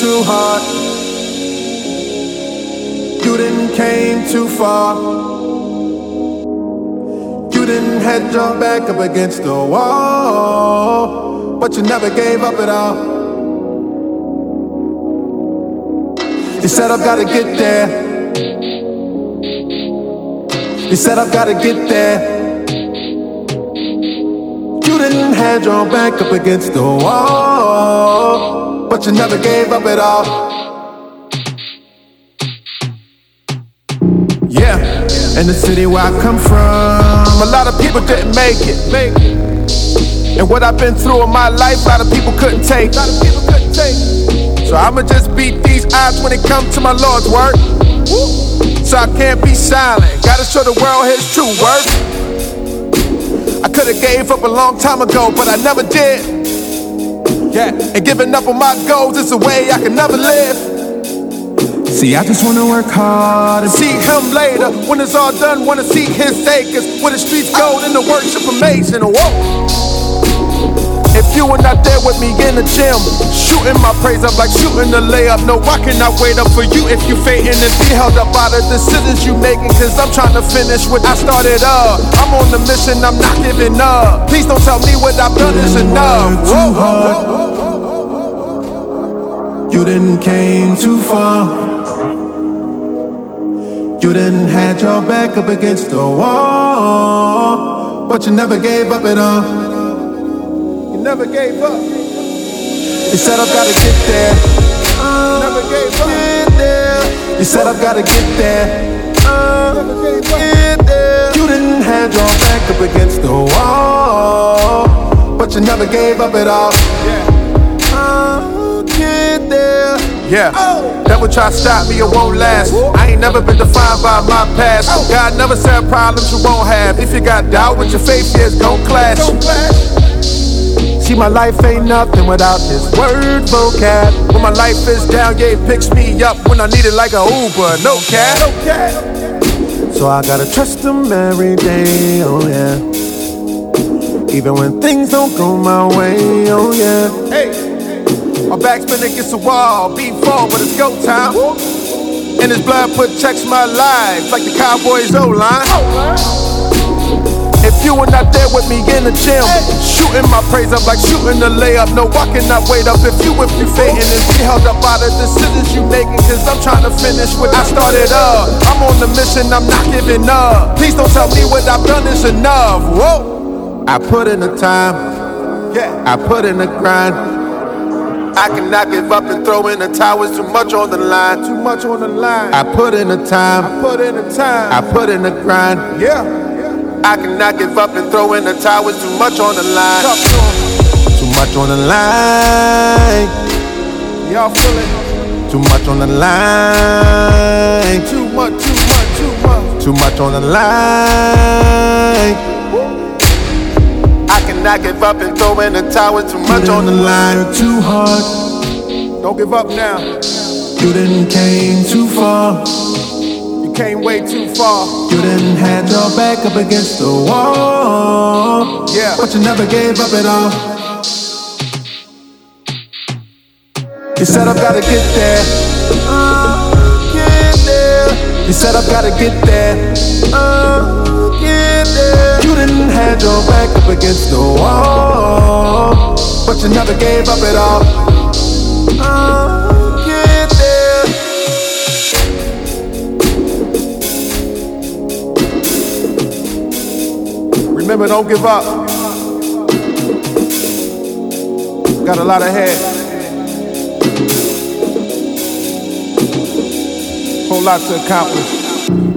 too hard. You didn't came too far. You didn't head your back up against the wall, but you never gave up at all. You said I've gotta get there. You said I've gotta get there. You didn't head your back up against the wall, but you never gave up at all. Yeah, in the city where I come from, a lot of people didn't make it. And what I've been through in my life, a lot of people couldn't take. So I'ma just beat these odds when it comes to my Lord's work. So I can't be silent. Gotta show the world his true worth. I could've gave up a long time ago, but I never did. Yeah, and giving up on my goals is a way I can never live. See, I just wanna work hard and see him later. When it's all done, wanna see his acres. Where the streets go, then the worship amazing. Whoa. You were not there with me in the gym, shooting my praise up like shooting the layup. No, I cannot wait up for you if you fainting and be held up by the decisions you making. Cause I'm trying to finish what I started up. I'm on the mission, I'm not giving up. Please don't tell me what I've done is enough. Whoa, whoa, You didn't came too far. You didn't had your back up against the wall, but you never gave up at all. Never gave up. You said I've gotta get there. Uh, never gave up. Get there. You said I've gotta get there. never gave up. Get there. You didn't have your back up against the wall, but you never gave up at all. Yeah. Uh, get there. Yeah. Oh. That would try to stop me, it won't last. I ain't never been defined by my past. Oh. God never said problems you won't have. If you got doubt, with your faith is gon' clash. See, my life ain't nothing without this word vocab. When my life is down, yeah, it picks me up when I need it like a Uber. No cab. No cab. So I gotta trust him every day, oh yeah. Even when things don't go my way, oh yeah. Hey, my back's been against the wall, beat fall, but it's go time. And his blood put checks my life, like the Cowboys O line. You were not there with me in the gym, shooting my praise up like shooting the layup. No, I cannot wait up if you if you fading and be held up by the decisions you making. Cause I'm trying to finish what I started up. I'm on the mission, I'm not giving up. Please don't tell me what I've done is enough. Whoa. I put in the time, yeah. I put in the grind. I cannot give up and throw in the towel. It's too much on the line. Too much on the line. I put in the time. I put in the time. I put in the grind. Yeah. I cannot give up and throw in the towel. It's too much on the line. Too much on the line. Y'all feel it? Too much on the line. Too much, too much, too much. Too much on the line. I cannot give up and throw in the towel. Too much on the line. Too hard. Don't give up now. You didn't came too far. You came way too far. You didn't had your back up against the wall. Yeah. But you never gave up at all. You said I've gotta get there. Uh, get there. You said I've gotta get there. Uh, get there. You didn't had your back up against the wall. But you never gave up at all. Remember, don't give up. Got a lot ahead. Whole lot to accomplish.